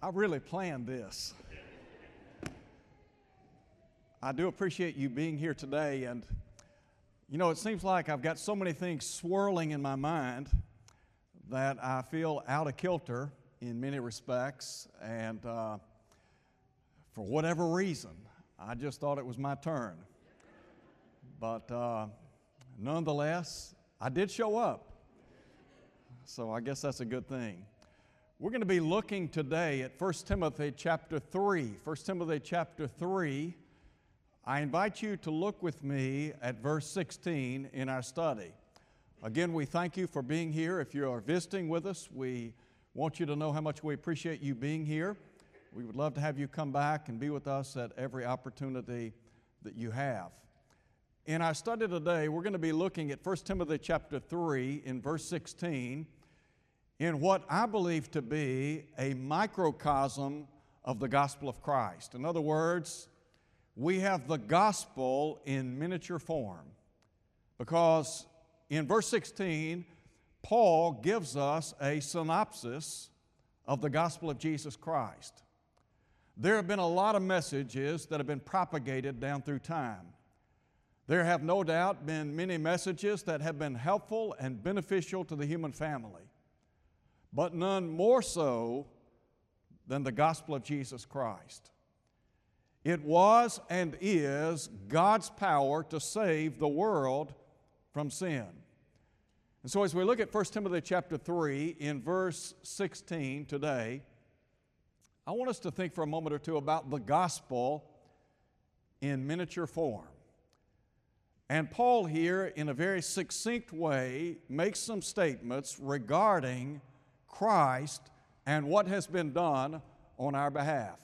I really planned this. I do appreciate you being here today. And, you know, it seems like I've got so many things swirling in my mind that I feel out of kilter in many respects. And uh, for whatever reason, I just thought it was my turn. But uh, nonetheless, I did show up. So I guess that's a good thing. We're going to be looking today at 1 Timothy chapter 3. 1 Timothy chapter 3. I invite you to look with me at verse 16 in our study. Again, we thank you for being here. If you are visiting with us, we want you to know how much we appreciate you being here. We would love to have you come back and be with us at every opportunity that you have. In our study today, we're going to be looking at 1 Timothy chapter 3 in verse 16 in what I believe to be a microcosm of the gospel of Christ. In other words, we have the gospel in miniature form because in verse 16, Paul gives us a synopsis of the gospel of Jesus Christ. There have been a lot of messages that have been propagated down through time. There have no doubt been many messages that have been helpful and beneficial to the human family but none more so than the gospel of Jesus Christ. It was and is God's power to save the world from sin. And so as we look at 1 Timothy chapter 3 in verse 16 today, I want us to think for a moment or two about the gospel in miniature form. And Paul here, in a very succinct way, makes some statements regarding Christ and what has been done on our behalf.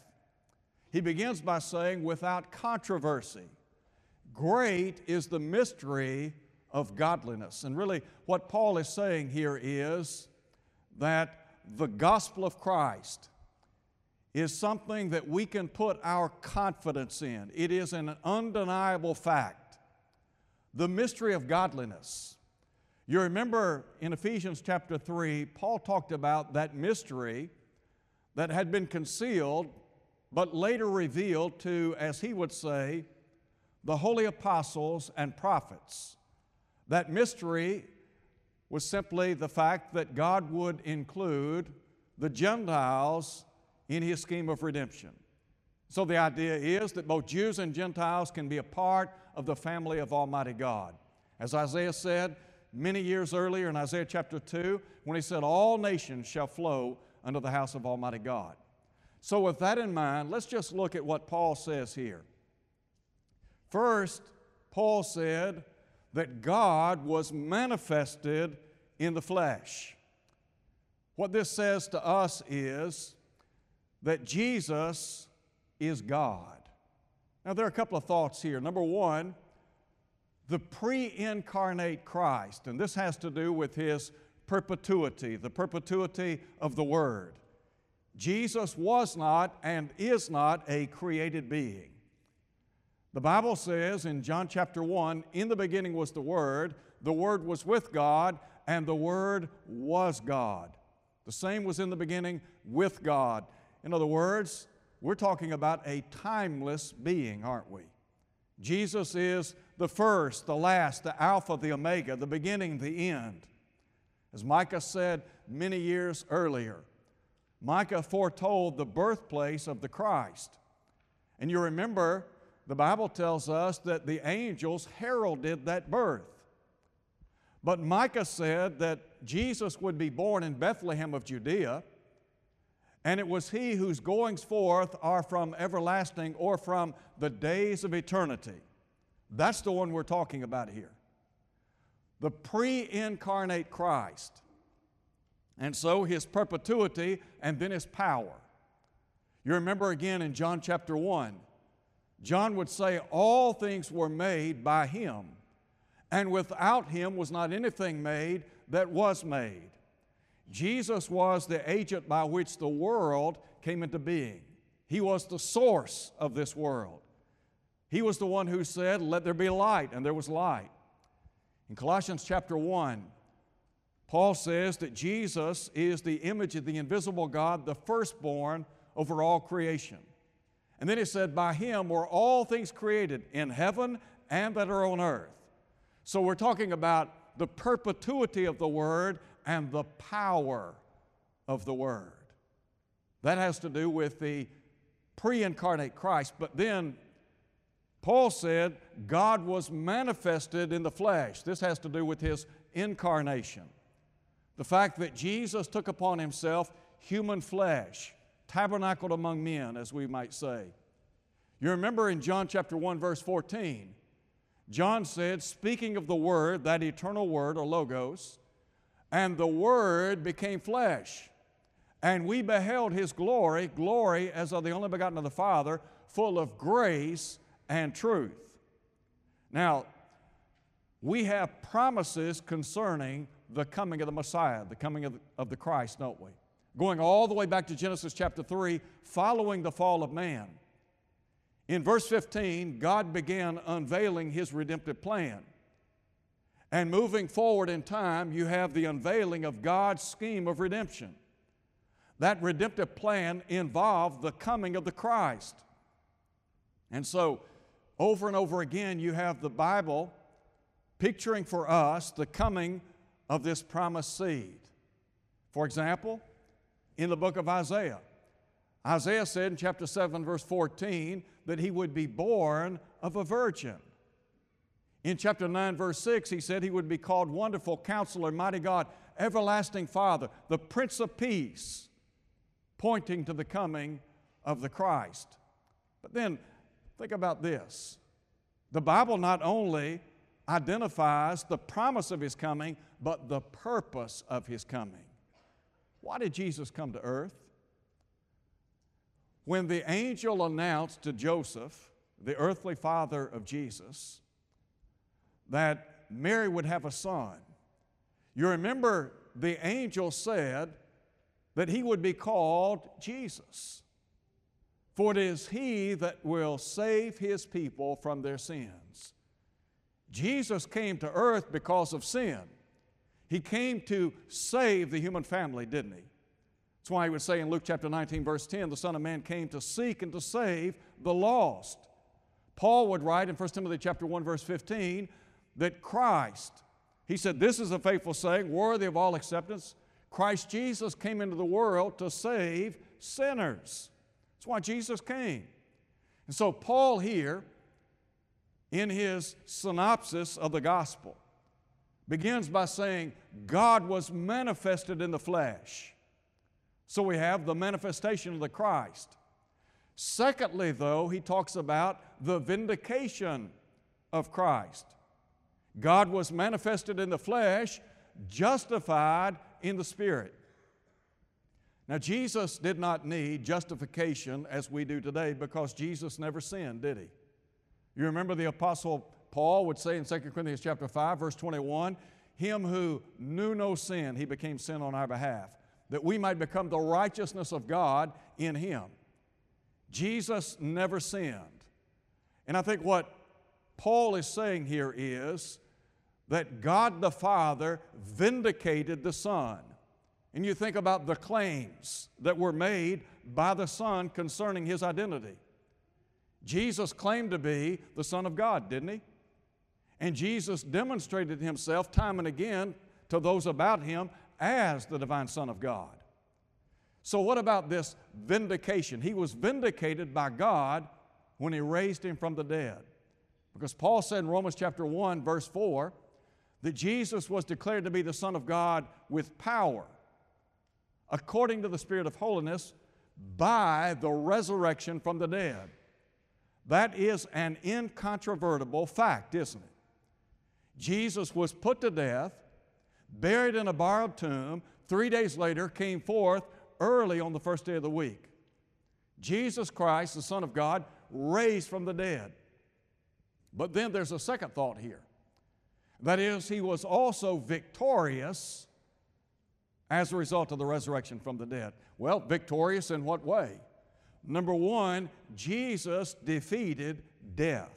He begins by saying, without controversy, great is the mystery of godliness. And really, what Paul is saying here is that the gospel of Christ is something that we can put our confidence in. It is an undeniable fact. The mystery of godliness you remember in Ephesians chapter 3, Paul talked about that mystery that had been concealed, but later revealed to, as he would say, the holy apostles and prophets. That mystery was simply the fact that God would include the Gentiles in his scheme of redemption. So the idea is that both Jews and Gentiles can be a part of the family of Almighty God. As Isaiah said, many years earlier in Isaiah chapter 2 when he said, All nations shall flow under the house of Almighty God. So, with that in mind, let's just look at what Paul says here. First, Paul said that God was manifested in the flesh. What this says to us is that Jesus is God. Now, there are a couple of thoughts here. Number one, the pre incarnate Christ, and this has to do with his perpetuity, the perpetuity of the Word. Jesus was not and is not a created being. The Bible says in John chapter 1 In the beginning was the Word, the Word was with God, and the Word was God. The same was in the beginning with God. In other words, we're talking about a timeless being, aren't we? Jesus is the first, the last, the Alpha, the Omega, the beginning, the end. As Micah said many years earlier, Micah foretold the birthplace of the Christ. And you remember, the Bible tells us that the angels heralded that birth. But Micah said that Jesus would be born in Bethlehem of Judea, and it was he whose goings forth are from everlasting or from the days of eternity. That's the one we're talking about here. The pre incarnate Christ. And so his perpetuity and then his power. You remember again in John chapter 1, John would say, All things were made by him, and without him was not anything made that was made. Jesus was the agent by which the world came into being. He was the source of this world. He was the one who said, Let there be light, and there was light. In Colossians chapter 1, Paul says that Jesus is the image of the invisible God, the firstborn over all creation. And then he said, By him were all things created in heaven and that are on earth. So we're talking about the perpetuity of the Word and the power of the Word. That has to do with the pre incarnate Christ. But then Paul said God was manifested in the flesh. This has to do with his incarnation. The fact that Jesus took upon himself human flesh, tabernacled among men, as we might say. You remember in John chapter 1, verse 14, John said, speaking of the Word, that eternal Word or Logos, and the Word became flesh. And we beheld His glory, glory as of the only begotten of the Father, full of grace and truth. Now, we have promises concerning the coming of the Messiah, the coming of the, of the Christ, don't we? Going all the way back to Genesis chapter 3, following the fall of man. In verse 15, God began unveiling His redemptive plan. And moving forward in time, you have the unveiling of God's scheme of redemption. That redemptive plan involved the coming of the Christ. And so, over and over again, you have the Bible picturing for us the coming of this promised seed. For example, in the book of Isaiah, Isaiah said in chapter 7, verse 14, that he would be born of a virgin. In chapter 9, verse 6, he said he would be called Wonderful Counselor, Mighty God, Everlasting Father, the Prince of Peace, pointing to the coming of the Christ. But then, think about this the Bible not only identifies the promise of his coming, but the purpose of his coming. Why did Jesus come to earth? When the angel announced to Joseph, the earthly father of Jesus, that Mary would have a son, you remember the angel said that he would be called Jesus. For it is he that will save his people from their sins. Jesus came to earth because of sin. He came to save the human family, didn't he? That's why he would say in Luke chapter 19, verse 10, the Son of Man came to seek and to save the lost. Paul would write in 1 Timothy chapter 1, verse 15, that Christ, he said, This is a faithful saying, worthy of all acceptance. Christ Jesus came into the world to save sinners. That's why Jesus came. And so, Paul here, in his synopsis of the gospel, begins by saying, God was manifested in the flesh. So we have the manifestation of the Christ. Secondly, though, he talks about the vindication of Christ. God was manifested in the flesh, justified in the Spirit. Now, Jesus did not need justification as we do today because Jesus never sinned, did he? You remember the Apostle Paul would say in 2 Corinthians chapter 5, verse 21, Him who knew no sin, he became sin on our behalf that we might become the righteousness of God in Him. Jesus never sinned. And I think what Paul is saying here is that God the Father vindicated the Son. And you think about the claims that were made by the Son concerning His identity. Jesus claimed to be the Son of God, didn't He? And Jesus demonstrated Himself time and again to those about Him as the divine Son of God. So, what about this vindication? He was vindicated by God when He raised Him from the dead. Because Paul said in Romans chapter 1, verse 4, that Jesus was declared to be the Son of God with power, according to the Spirit of holiness, by the resurrection from the dead. That is an incontrovertible fact, isn't it? Jesus was put to death buried in a borrowed tomb, three days later came forth early on the first day of the week. Jesus Christ, the Son of God, raised from the dead. But then there's a second thought here. That is, he was also victorious as a result of the resurrection from the dead. Well, victorious in what way? Number one, Jesus defeated death.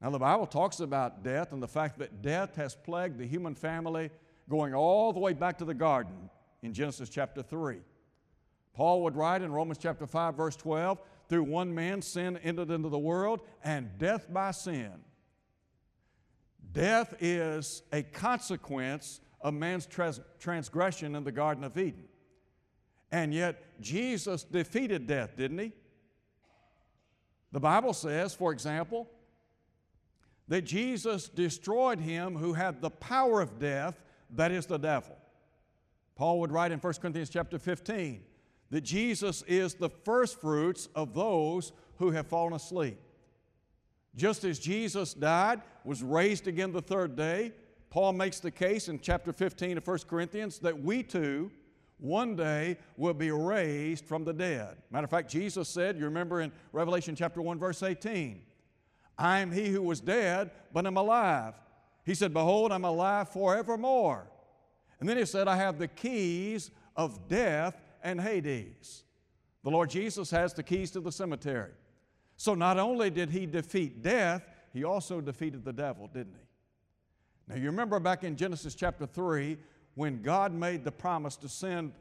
Now, the Bible talks about death and the fact that death has plagued the human family going all the way back to the garden in Genesis chapter 3. Paul would write in Romans chapter 5, verse 12, through one man sin entered into the world, and death by sin. Death is a consequence of man's trans- transgression in the Garden of Eden. And yet, Jesus defeated death, didn't he? The Bible says, for example, that Jesus destroyed him who had the power of death, that is the devil. Paul would write in 1 Corinthians chapter 15 that Jesus is the first fruits of those who have fallen asleep. Just as Jesus died, was raised again the third day, Paul makes the case in chapter 15 of 1 Corinthians that we too one day will be raised from the dead. Matter of fact, Jesus said, you remember in Revelation chapter 1, verse 18, I am he who was dead, but I'm alive. He said, Behold, I'm alive forevermore. And then he said, I have the keys of death and Hades. The Lord Jesus has the keys to the cemetery. So not only did he defeat death, he also defeated the devil, didn't he? Now you remember back in Genesis chapter 3 when God made the promise to send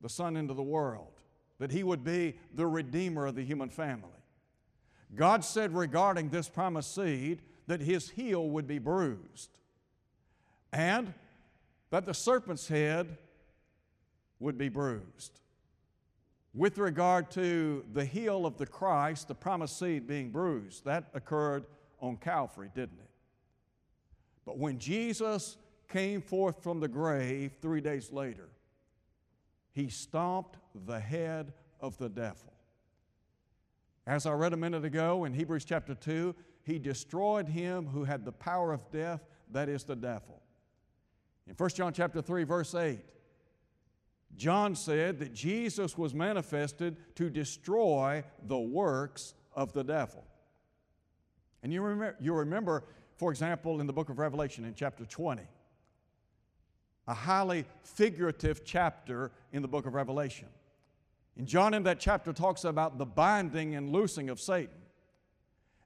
the Son into the world, that he would be the redeemer of the human family. God said regarding this promised seed that his heel would be bruised and that the serpent's head would be bruised. With regard to the heel of the Christ, the promised seed being bruised, that occurred on Calvary, didn't it? But when Jesus came forth from the grave three days later, he stomped the head of the devil. As I read a minute ago in Hebrews chapter 2, he destroyed him who had the power of death, that is the devil. In 1 John chapter 3 verse 8, John said that Jesus was manifested to destroy the works of the devil. And you remember, you remember, for example, in the book of Revelation in chapter 20, a highly figurative chapter in the book of Revelation. And John in that chapter talks about the binding and loosing of Satan.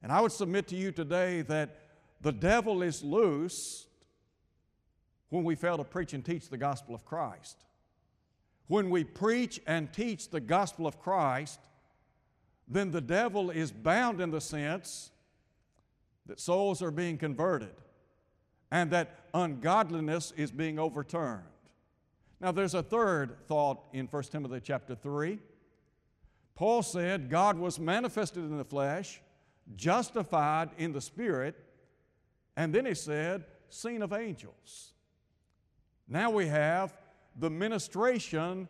And I would submit to you today that the devil is loose when we fail to preach and teach the gospel of Christ. When we preach and teach the gospel of Christ, then the devil is bound in the sense that souls are being converted and that ungodliness is being overturned. Now there's a third thought in 1 Timothy chapter 3. Paul said God was manifested in the flesh, justified in the spirit, and then he said, seen of angels. Now we have the ministration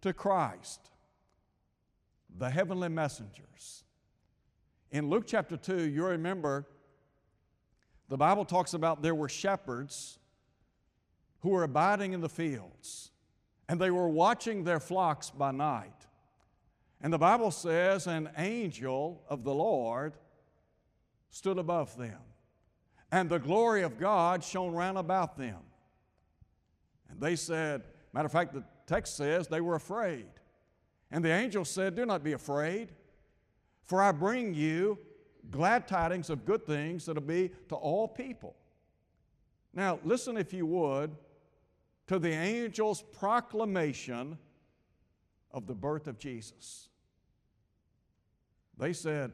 to Christ, the heavenly messengers. In Luke chapter 2, you remember the Bible talks about there were shepherds who were abiding in the fields, and they were watching their flocks by night. And the Bible says, an angel of the Lord stood above them, and the glory of God shone round about them. And they said, matter of fact, the text says they were afraid. And the angel said, Do not be afraid, for I bring you glad tidings of good things that'll be to all people. Now, listen, if you would, to the angel's proclamation of the birth of Jesus. They said,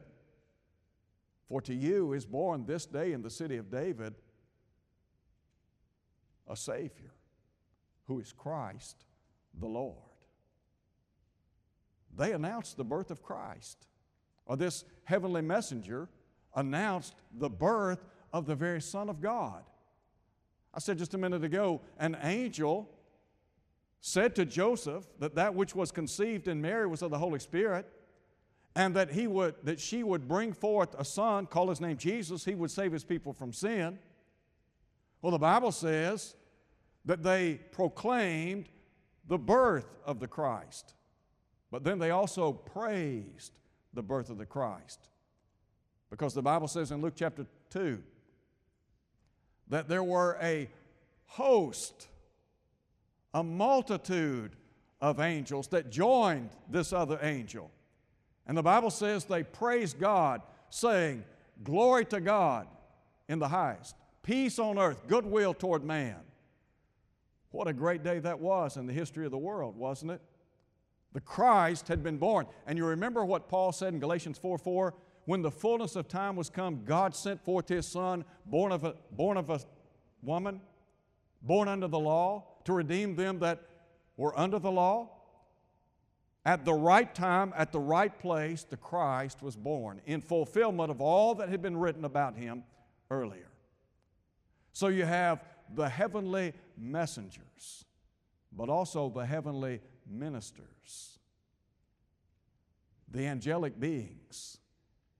For to you is born this day in the city of David a Savior who is Christ the Lord. They announced the birth of Christ or this heavenly messenger announced the birth of the very Son of God. I said just a minute ago, an angel said to Joseph that that which was conceived in Mary was of the Holy Spirit, and that he would that she would bring forth a son, call his name Jesus, he would save his people from sin. Well, the Bible says that they proclaimed the birth of the Christ, but then they also praised the birth of the Christ. Because the Bible says in Luke chapter 2 that there were a host, a multitude of angels that joined this other angel. And the Bible says they praised God, saying, Glory to God in the highest, peace on earth, goodwill toward man. What a great day that was in the history of the world, wasn't it? The Christ had been born. And you remember what Paul said in Galatians 4 4? When the fullness of time was come, God sent forth his Son, born of a, born of a woman, born under the law, to redeem them that were under the law. At the right time, at the right place, the Christ was born in fulfillment of all that had been written about him earlier. So you have the heavenly messengers, but also the heavenly ministers, the angelic beings.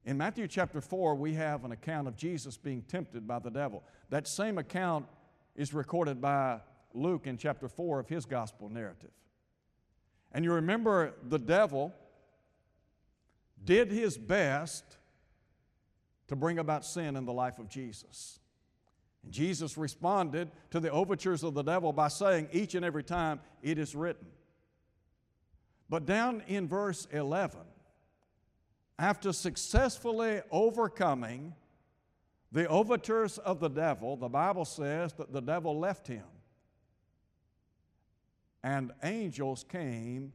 In Matthew chapter 4, we have an account of Jesus being tempted by the devil. That same account is recorded by Luke in chapter 4 of his gospel narrative. And you remember the devil did his best to bring about sin in the life of Jesus. And Jesus responded to the overtures of the devil by saying, each and every time, it is written. But down in verse 11, after successfully overcoming the overtures of the devil, the Bible says that the devil left him and angels came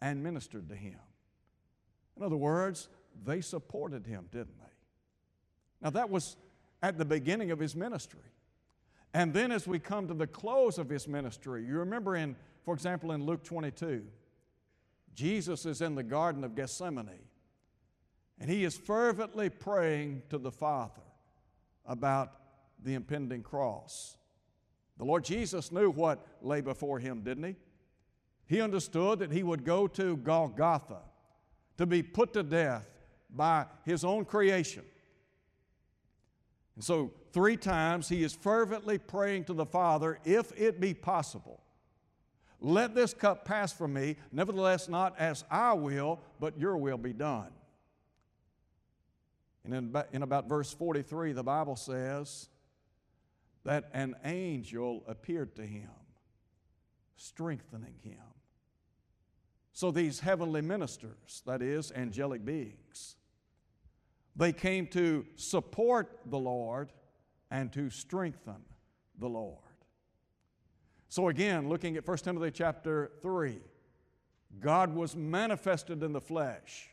and ministered to him. In other words, they supported him, didn't they? Now, that was at the beginning of his ministry. And then, as we come to the close of his ministry, you remember in, for example, in Luke 22, Jesus is in the Garden of Gethsemane, and he is fervently praying to the Father about the impending cross. The Lord Jesus knew what lay before him, didn't he? He understood that he would go to Golgotha to be put to death by his own creation. And so, three times he is fervently praying to the Father, if it be possible, let this cup pass from me, nevertheless, not as I will, but your will be done. And in, in about verse 43, the Bible says, that an angel appeared to him, strengthening him. So these heavenly ministers, that is, angelic beings, they came to support the Lord and to strengthen the Lord. So again, looking at 1 Timothy chapter 3, God was manifested in the flesh,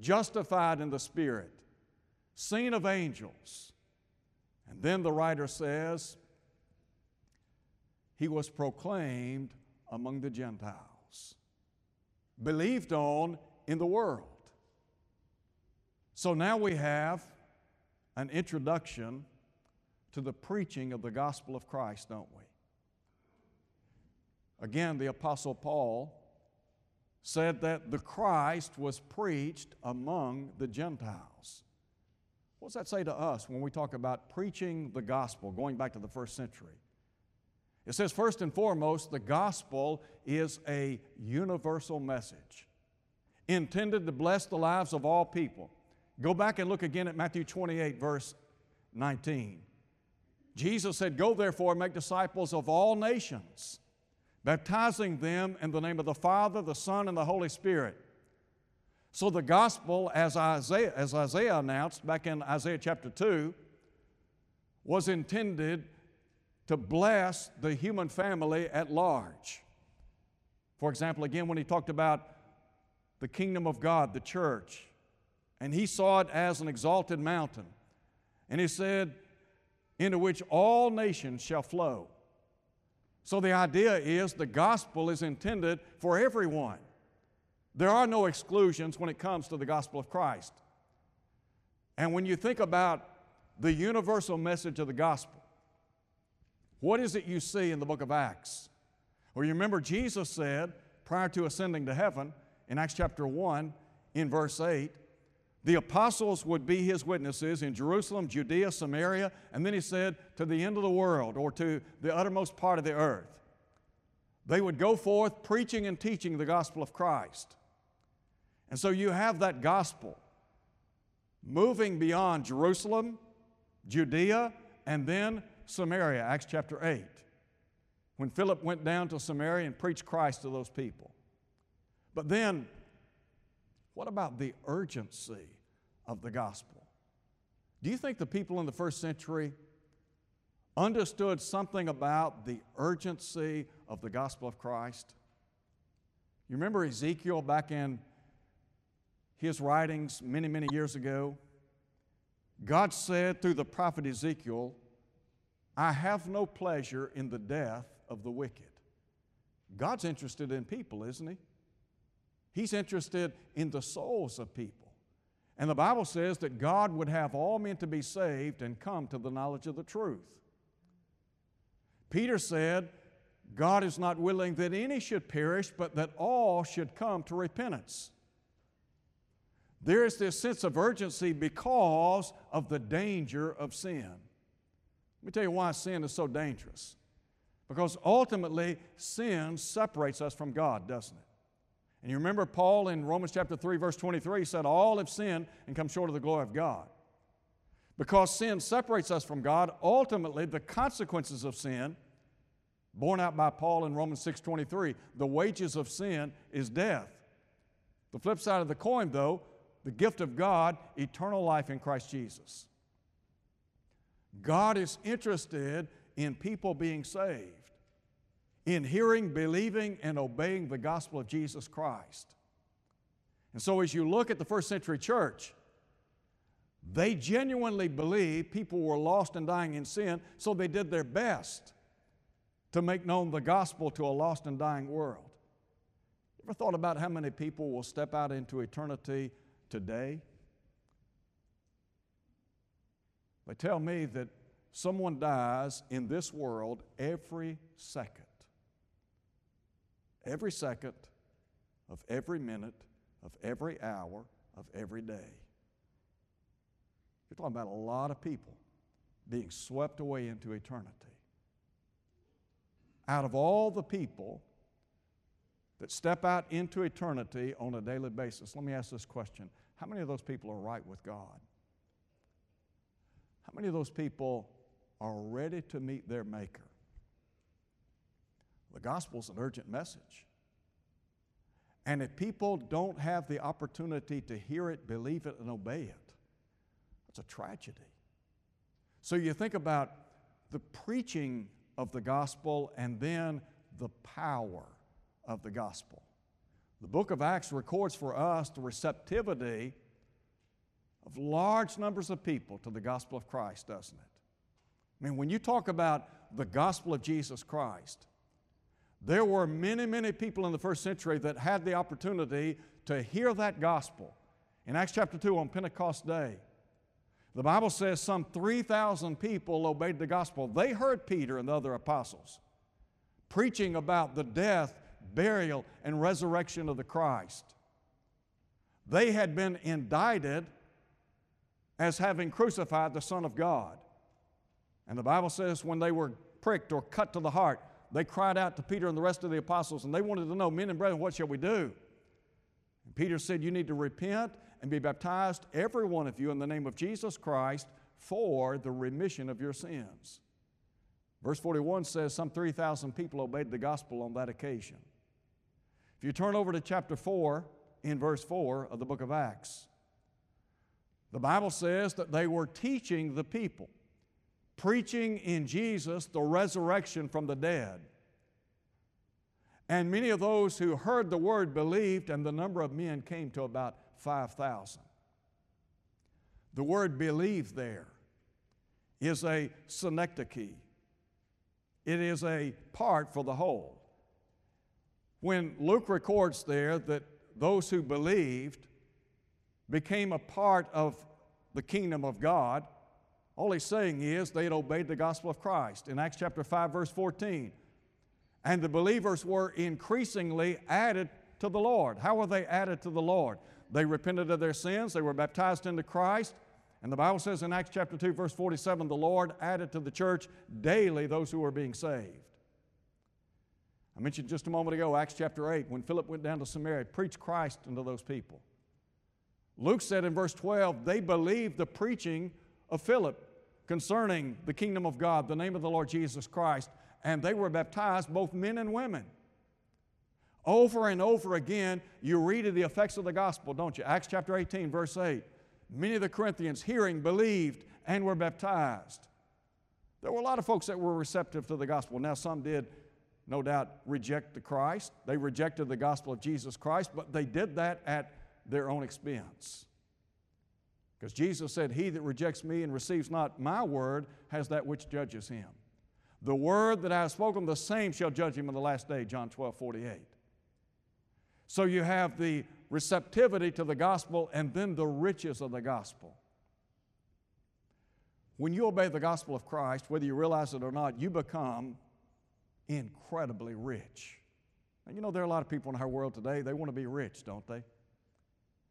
justified in the spirit, seen of angels, and then the writer says, He was proclaimed among the Gentiles, believed on in the world. So now we have an introduction to the preaching of the gospel of Christ, don't we? Again, the Apostle Paul said that the Christ was preached among the Gentiles. What does that say to us when we talk about preaching the gospel, going back to the first century? It says, first and foremost, the gospel is a universal message intended to bless the lives of all people. Go back and look again at Matthew 28, verse 19. Jesus said, Go therefore and make disciples of all nations, baptizing them in the name of the Father, the Son, and the Holy Spirit so the gospel, as Isaiah, as Isaiah announced back in Isaiah chapter 2, was intended to bless the human family at large. For example, again, when he talked about the kingdom of God, the church, and he saw it as an exalted mountain, and he said, into which all nations shall flow. So the idea is the gospel is intended for everyone. There are no exclusions when it comes to the gospel of Christ. And when you think about the universal message of the gospel, what is it you see in the book of Acts? Well, you remember Jesus said prior to ascending to heaven in Acts chapter 1, in verse 8, the apostles would be his witnesses in Jerusalem, Judea, Samaria, and then he said, to the end of the world or to the uttermost part of the earth. They would go forth preaching and teaching the gospel of Christ. And so you have that gospel moving beyond Jerusalem, Judea, and then Samaria, Acts chapter 8, when Philip went down to Samaria and preached Christ to those people. But then, what about the urgency of the gospel? Do you think the people in the first century understood something about the urgency of the gospel of Christ? You remember Ezekiel back in his writings many, many years ago? God said through the prophet Ezekiel, I have no pleasure in the death of the wicked. God's interested in people, isn't He? He's interested in the souls of people. And the Bible says that God would have all men to be saved and come to the knowledge of the truth. Peter said, God is not willing that any should perish, but that all should come to repentance. There is this sense of urgency because of the danger of sin. Let me tell you why sin is so dangerous. Because ultimately, sin separates us from God, doesn't it? And you remember Paul in Romans chapter 3, verse 23 said, All have sinned and come short of the glory of God. Because sin separates us from God, ultimately, the consequences of sin, borne out by Paul in Romans 6 23, the wages of sin is death. The flip side of the coin, though, the gift of God, eternal life in Christ Jesus. God is interested in people being saved, in hearing, believing, and obeying the gospel of Jesus Christ. And so, as you look at the first century church, they genuinely believed people were lost and dying in sin, so they did their best to make known the gospel to a lost and dying world. Ever thought about how many people will step out into eternity today? They tell me that someone dies in this world every second. Every second of every minute of every hour of every day. You're talking about a lot of people being swept away into eternity. Out of all the people that step out into eternity on a daily basis, let me ask this question How many of those people are right with God? How many of those people are ready to meet their Maker? The gospel is an urgent message. And if people don't have the opportunity to hear it, believe it, and obey it, it's a tragedy. So you think about the preaching of the gospel and then the power of the gospel. The book of Acts records for us the receptivity of large numbers of people to the gospel of Christ, doesn't it? I mean, when you talk about the gospel of Jesus Christ, there were many, many people in the first century that had the opportunity to hear that gospel. In Acts chapter 2 on Pentecost Day, the Bible says some 3,000 people obeyed the gospel. They heard Peter and the other apostles preaching about the death, burial, and resurrection of the Christ. They had been indicted as having crucified the Son of God. And the Bible says when they were pricked or cut to the heart, they cried out to Peter and the rest of the apostles, and they wanted to know, Men and brethren, what shall we do? And Peter said, You need to repent and be baptized, every one of you, in the name of Jesus Christ for the remission of your sins. Verse 41 says some 3,000 people obeyed the gospel on that occasion. If you turn over to chapter 4, in verse 4 of the book of Acts, the Bible says that they were teaching the people, preaching in Jesus the resurrection from the dead. And many of those who heard the word believed, and the number of men came to about 5,000. The word believe there is a synecdoche, it is a part for the whole. When Luke records there that those who believed became a part of the kingdom of God, all he's saying is they had obeyed the gospel of Christ. In Acts chapter 5, verse 14, and the believers were increasingly added to the Lord. How were they added to the Lord? They repented of their sins, they were baptized into Christ. And the Bible says in Acts chapter 2, verse 47, the Lord added to the church daily those who were being saved. I mentioned just a moment ago, Acts chapter 8, when Philip went down to Samaria, preached Christ unto those people. Luke said in verse 12, they believed the preaching of Philip concerning the kingdom of God, the name of the Lord Jesus Christ, and they were baptized, both men and women. Over and over again, you read of the effects of the gospel, don't you? Acts chapter 18, verse 8. Many of the Corinthians, hearing, believed and were baptized. There were a lot of folks that were receptive to the gospel. Now, some did no doubt, reject the Christ. They rejected the gospel of Jesus Christ, but they did that at their own expense. Because Jesus said, He that rejects me and receives not my word has that which judges him. The word that I have spoken, the same shall judge him in the last day, John 12, 48. So you have the receptivity to the gospel and then the riches of the gospel. When you obey the gospel of Christ, whether you realize it or not, you become incredibly rich. And you know, there are a lot of people in our world today, they want to be rich, don't they?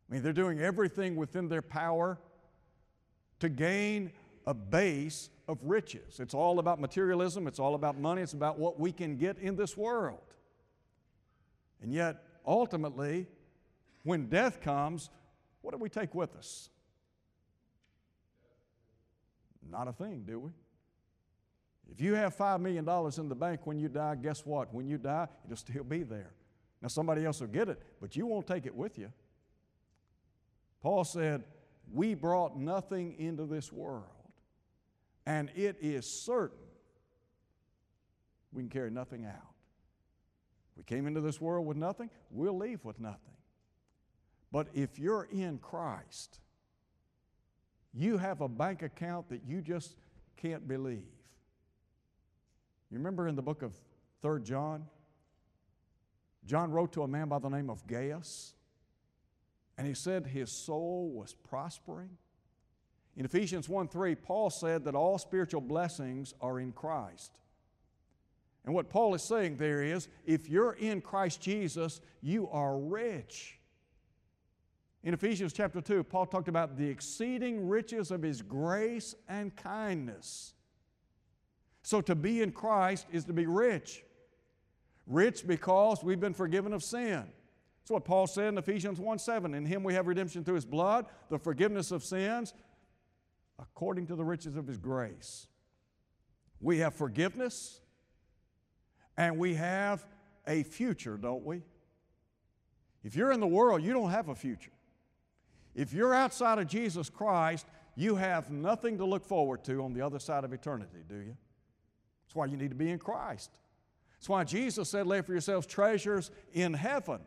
I mean, they're doing everything within their power to gain a base of riches. It's all about materialism, it's all about money, it's about what we can get in this world. And yet, ultimately, when death comes, what do we take with us? Not a thing, do we? If you have $5 million in the bank when you die, guess what? When you die, it'll still be there. Now, somebody else will get it, but you won't take it with you. Paul said, We brought nothing into this world, and it is certain we can carry nothing out. We came into this world with nothing, we'll leave with nothing. But if you're in Christ, you have a bank account that you just can't believe. You remember in the book of 3 John? John wrote to a man by the name of Gaius, and he said his soul was prospering. In Ephesians 1 3, Paul said that all spiritual blessings are in Christ. And what Paul is saying there is if you're in Christ Jesus, you are rich. In Ephesians chapter 2, Paul talked about the exceeding riches of his grace and kindness. So to be in Christ is to be rich. Rich because we've been forgiven of sin. That's what Paul said in Ephesians 1 7. In him we have redemption through his blood, the forgiveness of sins, according to the riches of his grace. We have forgiveness and we have a future, don't we? If you're in the world, you don't have a future. If you're outside of Jesus Christ, you have nothing to look forward to on the other side of eternity, do you? That's why you need to be in Christ. That's why Jesus said, lay for yourselves treasures in heaven.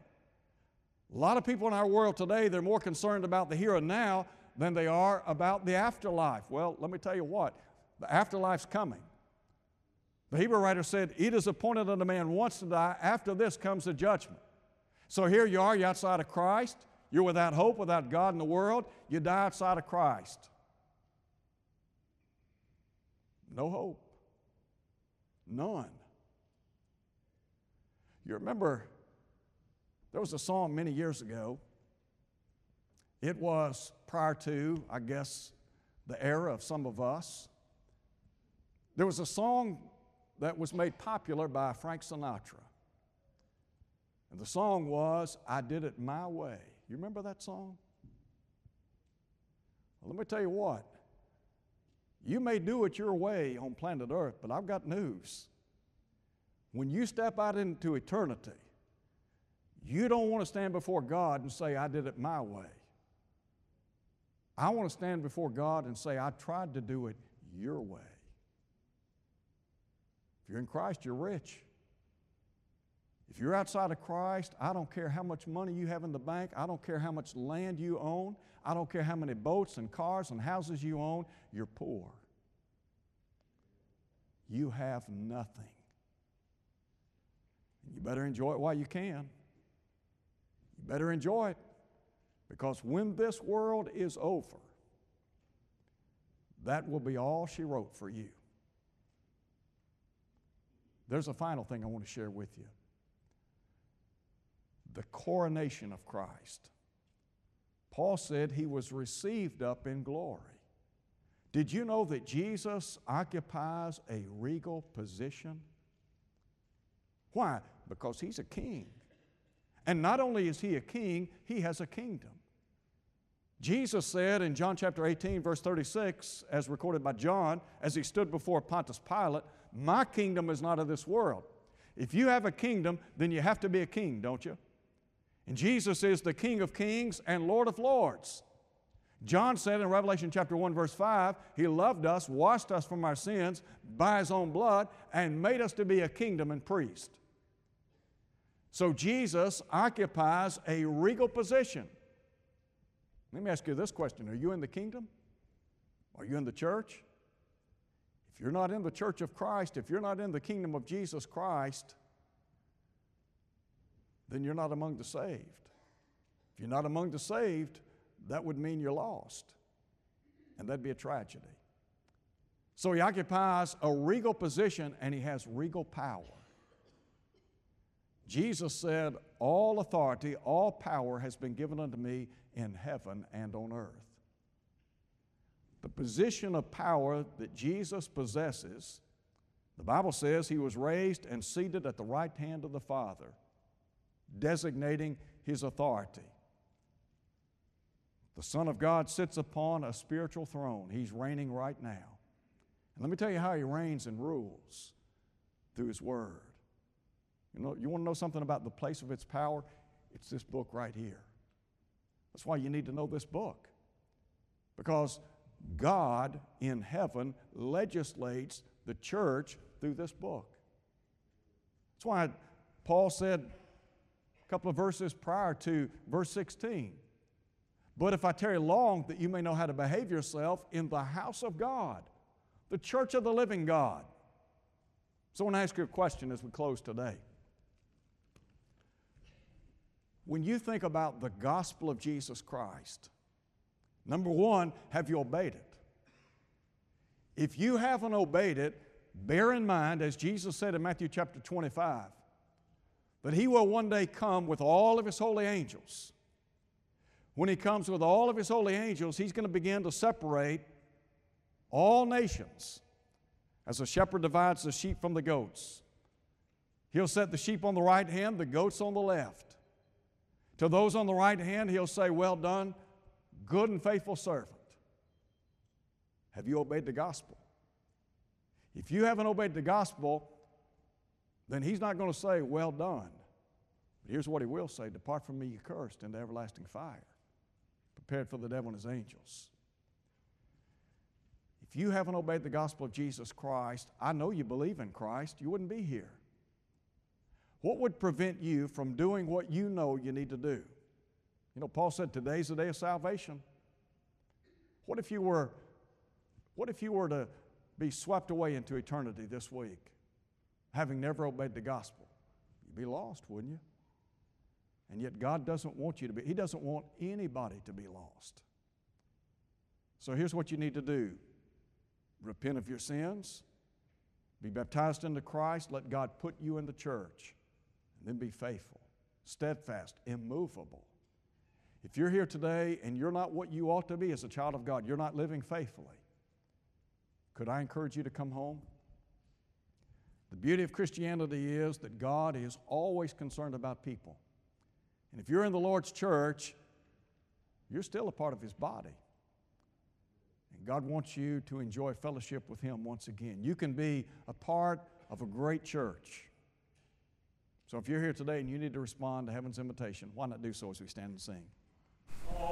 A lot of people in our world today, they're more concerned about the here and now than they are about the afterlife. Well, let me tell you what, the afterlife's coming. The Hebrew writer said, It is appointed unto man once to die, after this comes the judgment. So here you are, you're outside of Christ, you're without hope, without God in the world, you die outside of Christ. No hope. None. You remember, there was a song many years ago. It was prior to, I guess, the era of some of us. There was a song that was made popular by Frank Sinatra. And the song was, I Did It My Way. You remember that song? Well, let me tell you what. You may do it your way on planet Earth, but I've got news. When you step out into eternity, you don't want to stand before God and say, I did it my way. I want to stand before God and say, I tried to do it your way. If you're in Christ, you're rich. If you're outside of Christ, I don't care how much money you have in the bank, I don't care how much land you own, I don't care how many boats and cars and houses you own, you're poor. You have nothing. You better enjoy it while you can. You better enjoy it because when this world is over, that will be all she wrote for you. There's a final thing I want to share with you the coronation of Christ. Paul said he was received up in glory. Did you know that Jesus occupies a regal position? Why? Because he's a king. And not only is he a king, he has a kingdom. Jesus said in John chapter 18, verse 36, as recorded by John, as he stood before Pontius Pilate, My kingdom is not of this world. If you have a kingdom, then you have to be a king, don't you? And Jesus is the King of kings and Lord of lords. John said in Revelation chapter 1, verse 5, He loved us, washed us from our sins by His own blood, and made us to be a kingdom and priest. So Jesus occupies a regal position. Let me ask you this question Are you in the kingdom? Are you in the church? If you're not in the church of Christ, if you're not in the kingdom of Jesus Christ, then you're not among the saved. If you're not among the saved, that would mean you're lost. And that'd be a tragedy. So he occupies a regal position and he has regal power. Jesus said, All authority, all power has been given unto me in heaven and on earth. The position of power that Jesus possesses, the Bible says he was raised and seated at the right hand of the Father, designating his authority. The Son of God sits upon a spiritual throne. He's reigning right now. And let me tell you how he reigns and rules through his word. You know, you want to know something about the place of its power? It's this book right here. That's why you need to know this book. Because God in heaven legislates the church through this book. That's why Paul said a couple of verses prior to verse 16 But if I tarry long, that you may know how to behave yourself in the house of God, the church of the living God. So I want to ask you a question as we close today. When you think about the gospel of Jesus Christ, number one, have you obeyed it? If you haven't obeyed it, bear in mind, as Jesus said in Matthew chapter 25, that He will one day come with all of His holy angels. When He comes with all of His holy angels, He's going to begin to separate all nations as a shepherd divides the sheep from the goats. He'll set the sheep on the right hand, the goats on the left. To those on the right hand, he'll say, Well done, good and faithful servant. Have you obeyed the gospel? If you haven't obeyed the gospel, then he's not going to say, Well done. But here's what he will say Depart from me, you cursed, into everlasting fire, prepared for the devil and his angels. If you haven't obeyed the gospel of Jesus Christ, I know you believe in Christ, you wouldn't be here. What would prevent you from doing what you know you need to do? You know, Paul said today's the day of salvation. What if you were, what if you were to be swept away into eternity this week, having never obeyed the gospel? You'd be lost, wouldn't you? And yet God doesn't want you to be, He doesn't want anybody to be lost. So here's what you need to do repent of your sins, be baptized into Christ, let God put you in the church. And then be faithful, steadfast, immovable. If you're here today and you're not what you ought to be as a child of God, you're not living faithfully, could I encourage you to come home? The beauty of Christianity is that God is always concerned about people. And if you're in the Lord's church, you're still a part of His body. And God wants you to enjoy fellowship with Him once again. You can be a part of a great church. So if you're here today and you need to respond to heaven's invitation, why not do so as we stand and sing?